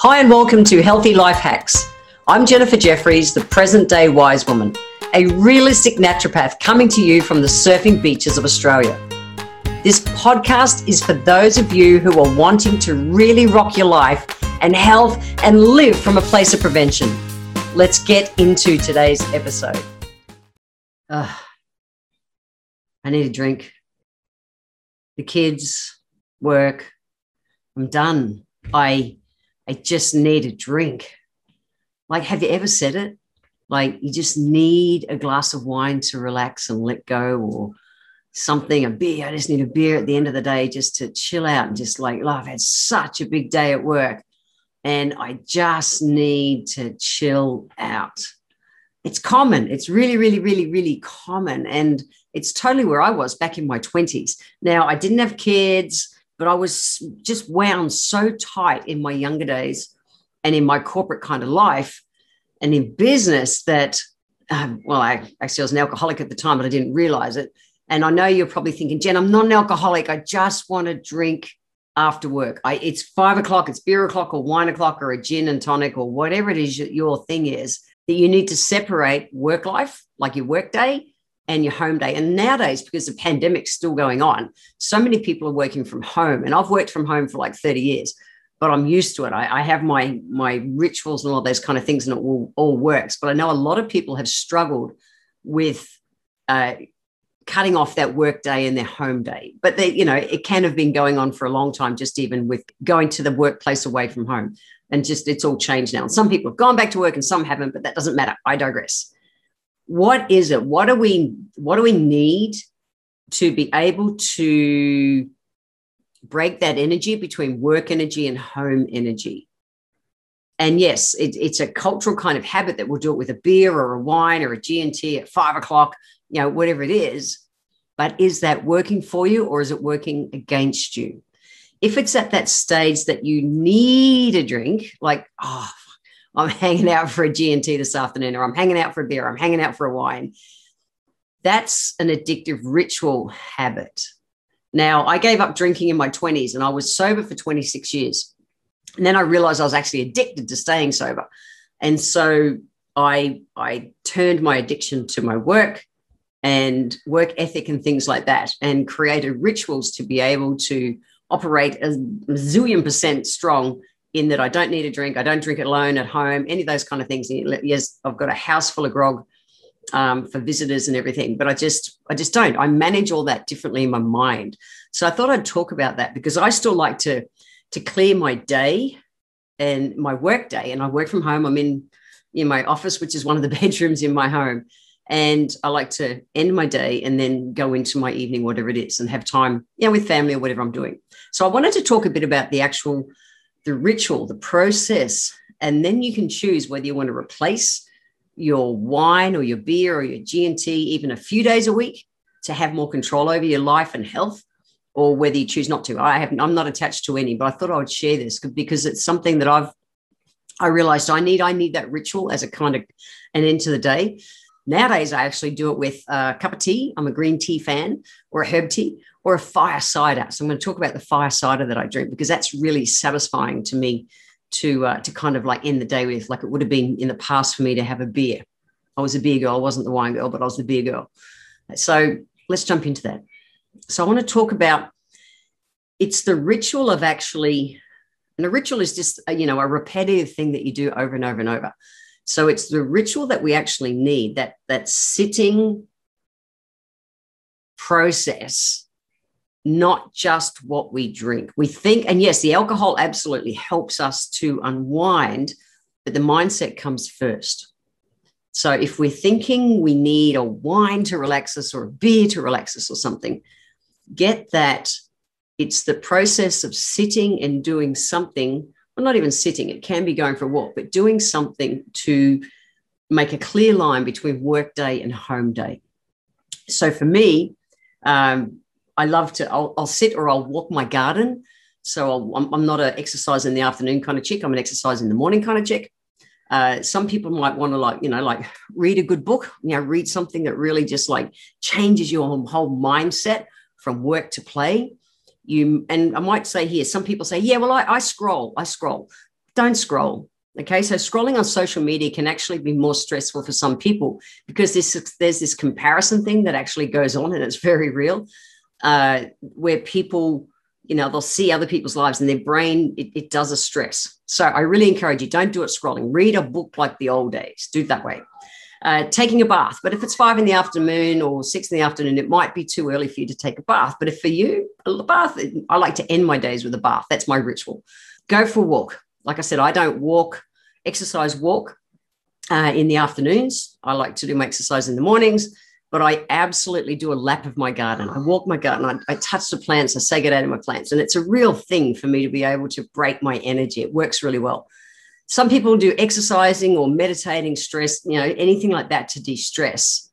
Hi, and welcome to Healthy Life Hacks. I'm Jennifer Jeffries, the present day wise woman, a realistic naturopath coming to you from the surfing beaches of Australia. This podcast is for those of you who are wanting to really rock your life and health and live from a place of prevention. Let's get into today's episode. I need a drink. The kids, work. I'm done. I I just need a drink. Like, have you ever said it? Like, you just need a glass of wine to relax and let go, or something, a beer. I just need a beer at the end of the day just to chill out and just like, oh, I've had such a big day at work and I just need to chill out. It's common. It's really, really, really, really common. And it's totally where I was back in my 20s. Now, I didn't have kids but I was just wound so tight in my younger days and in my corporate kind of life and in business that, um, well, I actually was an alcoholic at the time, but I didn't realize it. And I know you're probably thinking, Jen, I'm not an alcoholic. I just want to drink after work. I, it's five o'clock, it's beer o'clock or wine o'clock or a gin and tonic or whatever it is that your thing is that you need to separate work life, like your work day, and your home day. And nowadays, because the pandemic's still going on, so many people are working from home. And I've worked from home for like 30 years, but I'm used to it. I, I have my my rituals and all those kind of things, and it all, all works. But I know a lot of people have struggled with uh, cutting off that work day and their home day. But they, you know, it can have been going on for a long time, just even with going to the workplace away from home. And just it's all changed now. And some people have gone back to work and some haven't, but that doesn't matter. I digress what is it? What do we what do we need to be able to break that energy between work energy and home energy? And yes it, it's a cultural kind of habit that we'll do it with a beer or a wine or a g&t at five o'clock you know whatever it is. But is that working for you or is it working against you? If it's at that stage that you need a drink like oh I'm hanging out for a G&T this afternoon, or I'm hanging out for a beer, I'm hanging out for a wine. That's an addictive ritual habit. Now, I gave up drinking in my 20s and I was sober for 26 years. And then I realized I was actually addicted to staying sober. And so I, I turned my addiction to my work and work ethic and things like that and created rituals to be able to operate a zillion percent strong in that I don't need a drink. I don't drink it alone at home, any of those kind of things. Yes, I've got a house full of grog um, for visitors and everything, but I just, I just don't. I manage all that differently in my mind. So I thought I'd talk about that because I still like to, to clear my day and my work day. And I work from home. I'm in, in my office, which is one of the bedrooms in my home. And I like to end my day and then go into my evening, whatever it is, and have time, you know, with family or whatever I'm doing. So I wanted to talk a bit about the actual the ritual, the process, and then you can choose whether you want to replace your wine or your beer or your G&T even a few days a week to have more control over your life and health or whether you choose not to. I have I'm not attached to any, but I thought I would share this because it's something that I've I realized I need I need that ritual as a kind of an end to the day. Nowadays, I actually do it with a cup of tea. I'm a green tea fan or a herb tea or a fire cider. So I'm going to talk about the fire cider that I drink because that's really satisfying to me to uh, to kind of like end the day with, like it would have been in the past for me to have a beer. I was a beer girl. I wasn't the wine girl, but I was the beer girl. So let's jump into that. So I want to talk about it's the ritual of actually, and a ritual is just you know a repetitive thing that you do over and over and over. So it's the ritual that we actually need that that sitting process not just what we drink. We think, and yes, the alcohol absolutely helps us to unwind, but the mindset comes first. So if we're thinking we need a wine to relax us or a beer to relax us or something, get that it's the process of sitting and doing something, well, not even sitting, it can be going for a walk, but doing something to make a clear line between work day and home day. So for me, um, I love to, I'll, I'll sit or I'll walk my garden. So i am I'm not an exercise in the afternoon kind of chick. I'm an exercise in the morning kind of chick. Uh, some people might want to like, you know, like read a good book, you know, read something that really just like changes your whole mindset from work to play. You, and I might say here, some people say, yeah, well, I, I scroll, I scroll. don't scroll. Okay, so scrolling on social media can actually be more stressful for some people because this, there's this comparison thing that actually goes on and it's very real, uh, where people, you know, they'll see other people's lives and their brain, it, it does a stress. So I really encourage you, don't do it scrolling. Read a book like the old days, do it that way. Uh, taking a bath, but if it's five in the afternoon or six in the afternoon, it might be too early for you to take a bath. But if for you, a bath, I like to end my days with a bath. That's my ritual. Go for a walk. Like I said, I don't walk exercise walk uh, in the afternoons. I like to do my exercise in the mornings, but I absolutely do a lap of my garden. I walk my garden, I, I touch the plants, I to my plants. And it's a real thing for me to be able to break my energy. It works really well. Some people do exercising or meditating, stress, you know, anything like that to de stress.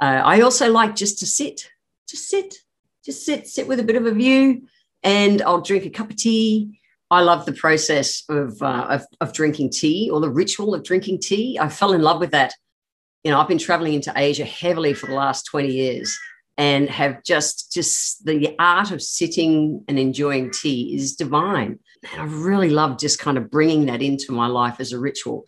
Uh, I also like just to sit, just sit, just sit, sit with a bit of a view, and I'll drink a cup of tea I love the process of, uh, of, of drinking tea or the ritual of drinking tea. I fell in love with that. You know, I've been traveling into Asia heavily for the last 20 years and have just just the art of sitting and enjoying tea is divine. And I really love just kind of bringing that into my life as a ritual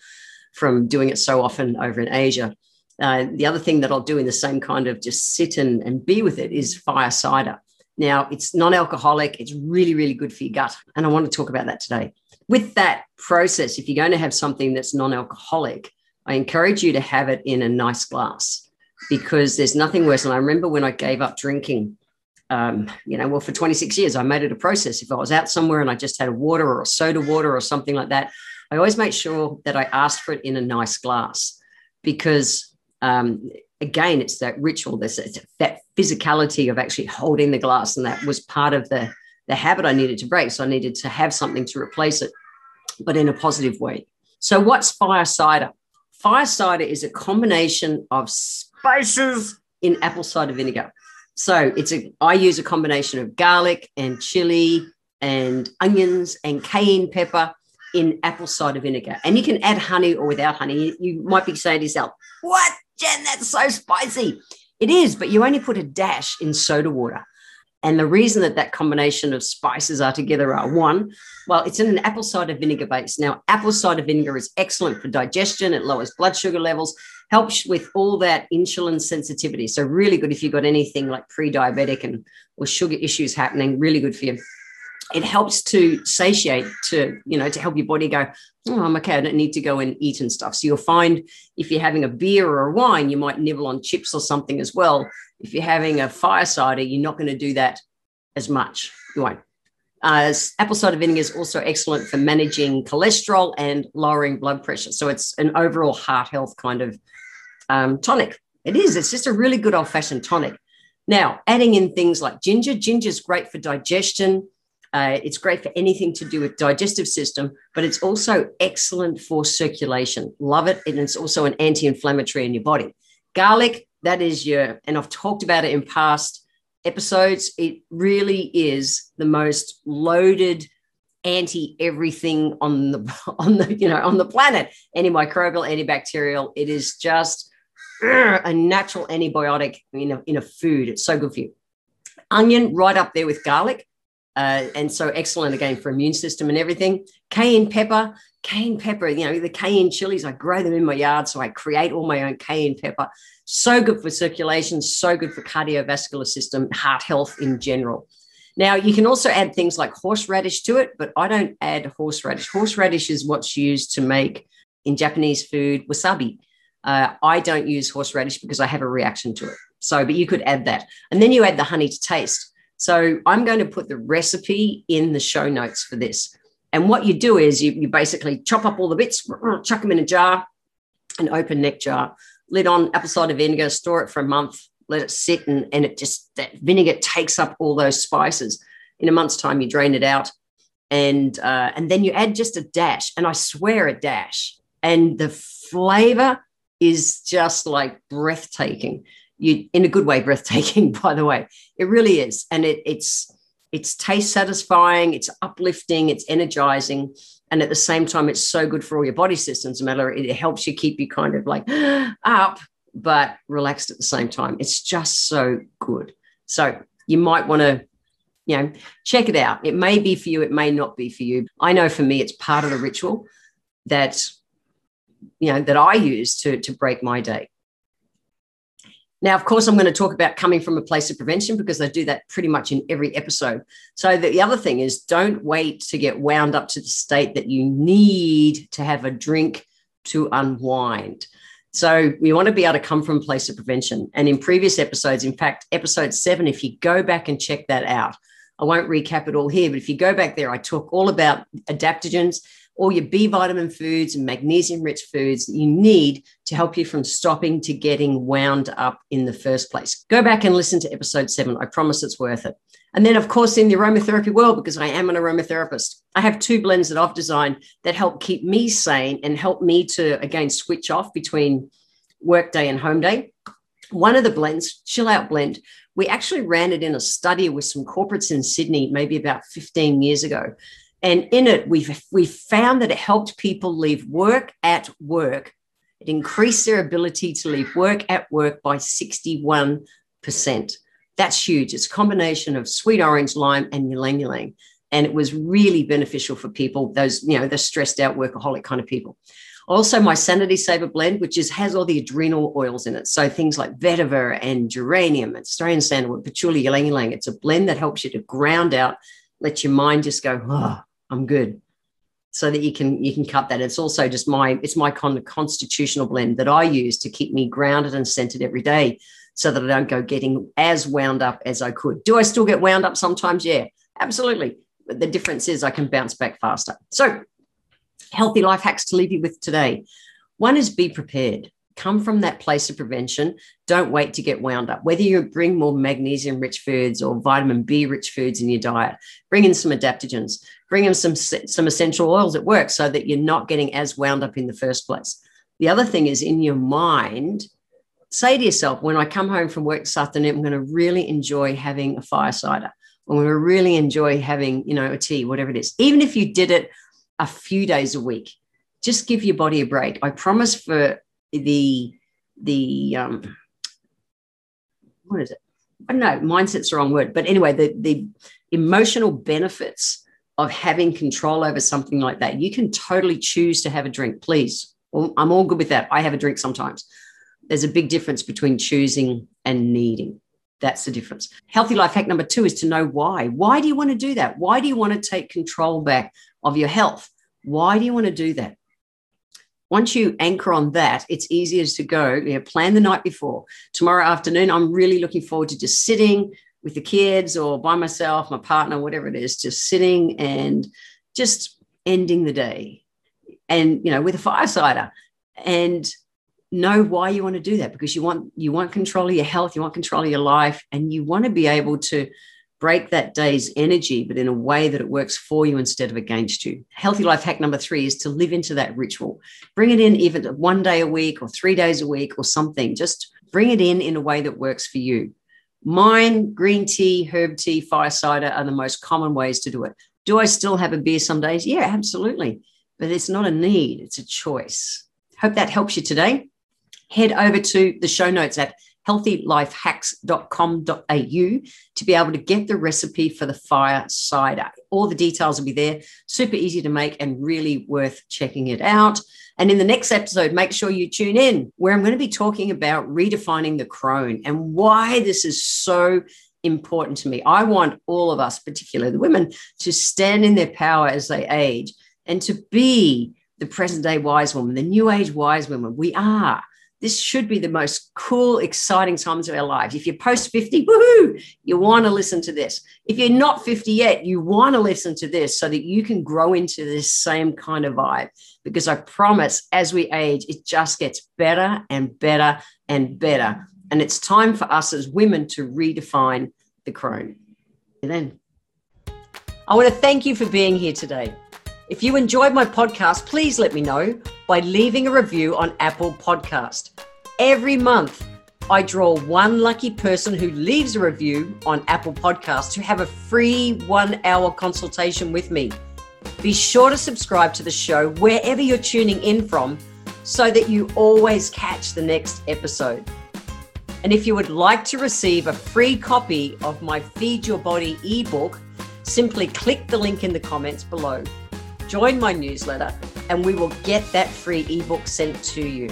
from doing it so often over in Asia. Uh, the other thing that I'll do in the same kind of just sit and, and be with it is fire cider. Now, it's non alcoholic, it's really, really good for your gut. And I want to talk about that today. With that process, if you're going to have something that's non alcoholic, I encourage you to have it in a nice glass because there's nothing worse. And I remember when I gave up drinking, um, you know, well, for 26 years, I made it a process. If I was out somewhere and I just had a water or a soda water or something like that, I always make sure that I asked for it in a nice glass because um, again, it's that ritual, this that physicality of actually holding the glass, and that was part of the the habit I needed to break. So I needed to have something to replace it, but in a positive way. So what's fire cider? Fire cider is a combination of spices in apple cider vinegar. So it's a I use a combination of garlic and chili and onions and cayenne pepper in apple cider vinegar. And you can add honey or without honey. You might be saying to yourself, what? Jen, that's so spicy. It is, but you only put a dash in soda water. And the reason that that combination of spices are together are one, well, it's in an apple cider vinegar base. Now, apple cider vinegar is excellent for digestion. It lowers blood sugar levels, helps with all that insulin sensitivity. So, really good if you've got anything like pre diabetic and or sugar issues happening, really good for you. It helps to satiate to you know to help your body go oh i'm okay i don't need to go and eat and stuff. So you'll find if you're having a beer or a wine you might nibble on chips or something as well. If you're having a fire cider you're not going to do that as much. You won't. Uh, apple cider vinegar is also excellent for managing cholesterol and lowering blood pressure. So it's an overall heart health kind of um, tonic it is it's just a really good old fashioned tonic now adding in things like ginger ginger is great for digestion uh, it's great for anything to do with digestive system, but it's also excellent for circulation. Love it. And it's also an anti-inflammatory in your body. Garlic, that is your, and I've talked about it in past episodes. It really is the most loaded anti everything on the on the you know on the planet antimicrobial antibacterial it is just a natural antibiotic in a, in a food it's so good for you onion right up there with garlic uh, and so excellent again for immune system and everything. Cayenne pepper, cayenne pepper, you know, the cayenne chilies, I grow them in my yard. So I create all my own cayenne pepper. So good for circulation, so good for cardiovascular system, heart health in general. Now, you can also add things like horseradish to it, but I don't add horseradish. Horseradish is what's used to make in Japanese food wasabi. Uh, I don't use horseradish because I have a reaction to it. So, but you could add that. And then you add the honey to taste. So I'm going to put the recipe in the show notes for this. And what you do is you, you basically chop up all the bits, chuck them in a jar, an open neck jar, lid on apple cider vinegar, store it for a month, let it sit, and, and it just, that vinegar takes up all those spices. In a month's time, you drain it out. And, uh, and then you add just a dash, and I swear a dash. And the flavor is just like breathtaking you in a good way breathtaking by the way it really is and it, it's it's taste satisfying it's uplifting it's energizing and at the same time it's so good for all your body systems matter it helps you keep you kind of like up but relaxed at the same time it's just so good so you might want to you know, check it out. It may be for you, it may not be for you. I know for me, it's part of the ritual that, you know, that I use to, to break my day. Now, of course, I'm going to talk about coming from a place of prevention because I do that pretty much in every episode. So, the other thing is don't wait to get wound up to the state that you need to have a drink to unwind. So, we want to be able to come from a place of prevention. And in previous episodes, in fact, episode seven, if you go back and check that out, I won't recap it all here, but if you go back there, I talk all about adaptogens all your B vitamin foods and magnesium rich foods that you need to help you from stopping to getting wound up in the first place. Go back and listen to episode seven. I promise it's worth it. And then, of course, in the aromatherapy world, because I am an aromatherapist, I have two blends that I've designed that help keep me sane and help me to, again, switch off between workday and home day. One of the blends, Chill Out Blend, we actually ran it in a study with some corporates in Sydney maybe about 15 years ago. And in it, we've, we've found that it helped people leave work at work. It increased their ability to leave work at work by 61%. That's huge. It's a combination of sweet orange, lime, and ylang ylang. And it was really beneficial for people, those, you know, the stressed out workaholic kind of people. Also, my Sanity Saver blend, which is has all the adrenal oils in it. So things like vetiver and geranium, Australian sandalwood, patchouli, ylang ylang. It's a blend that helps you to ground out, let your mind just go, oh, I'm good. So that you can you can cut that. It's also just my it's my of constitutional blend that I use to keep me grounded and centered every day, so that I don't go getting as wound up as I could. Do I still get wound up sometimes? Yeah, absolutely. But the difference is I can bounce back faster. So, healthy life hacks to leave you with today. One is be prepared come from that place of prevention. Don't wait to get wound up. Whether you bring more magnesium rich foods or vitamin B rich foods in your diet, bring in some adaptogens, bring in some, some essential oils at work so that you're not getting as wound up in the first place. The other thing is in your mind, say to yourself, when I come home from work this afternoon, I'm going to really enjoy having a fire cider. I'm going to really enjoy having, you know, a tea, whatever it is. Even if you did it a few days a week, just give your body a break. I promise for the the um, what is it? I don't know. Mindset's the wrong word, but anyway, the the emotional benefits of having control over something like that. You can totally choose to have a drink. Please, I'm all good with that. I have a drink sometimes. There's a big difference between choosing and needing. That's the difference. Healthy life hack number two is to know why. Why do you want to do that? Why do you want to take control back of your health? Why do you want to do that? Once you anchor on that, it's easier to go, you know, plan the night before. Tomorrow afternoon, I'm really looking forward to just sitting with the kids or by myself, my partner, whatever it is, just sitting and just ending the day. And, you know, with a fire cider and know why you want to do that because you want you want control of your health, you want control of your life, and you want to be able to break that day's energy, but in a way that it works for you instead of against you. Healthy life hack number three is to live into that ritual. Bring it in even one day a week or three days a week or something. Just bring it in in a way that works for you. Mine, green tea, herb tea, fire cider are the most common ways to do it. Do I still have a beer some days? Yeah, absolutely. But it's not a need, it's a choice. Hope that helps you today. Head over to the show notes at healthylifehacks.com.au to be able to get the recipe for the fire cider. All the details will be there. Super easy to make and really worth checking it out. And in the next episode, make sure you tune in where I'm going to be talking about redefining the crone and why this is so important to me. I want all of us, particularly the women, to stand in their power as they age and to be the present day wise woman, the new age wise woman. We are this should be the most cool, exciting times of our lives. If you're post 50, woohoo, you want to listen to this. If you're not 50 yet, you want to listen to this so that you can grow into this same kind of vibe. Because I promise, as we age, it just gets better and better and better. And it's time for us as women to redefine the crone. And then I want to thank you for being here today. If you enjoyed my podcast, please let me know by leaving a review on Apple Podcast. Every month, I draw one lucky person who leaves a review on Apple Podcast to have a free one hour consultation with me. Be sure to subscribe to the show wherever you're tuning in from so that you always catch the next episode. And if you would like to receive a free copy of my Feed Your Body ebook, simply click the link in the comments below. Join my newsletter and we will get that free ebook sent to you.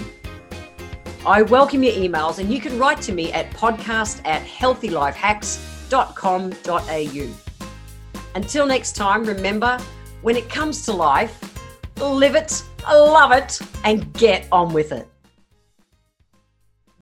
I welcome your emails and you can write to me at podcast at healthylifehacks.com.au. Until next time, remember when it comes to life, live it, love it, and get on with it.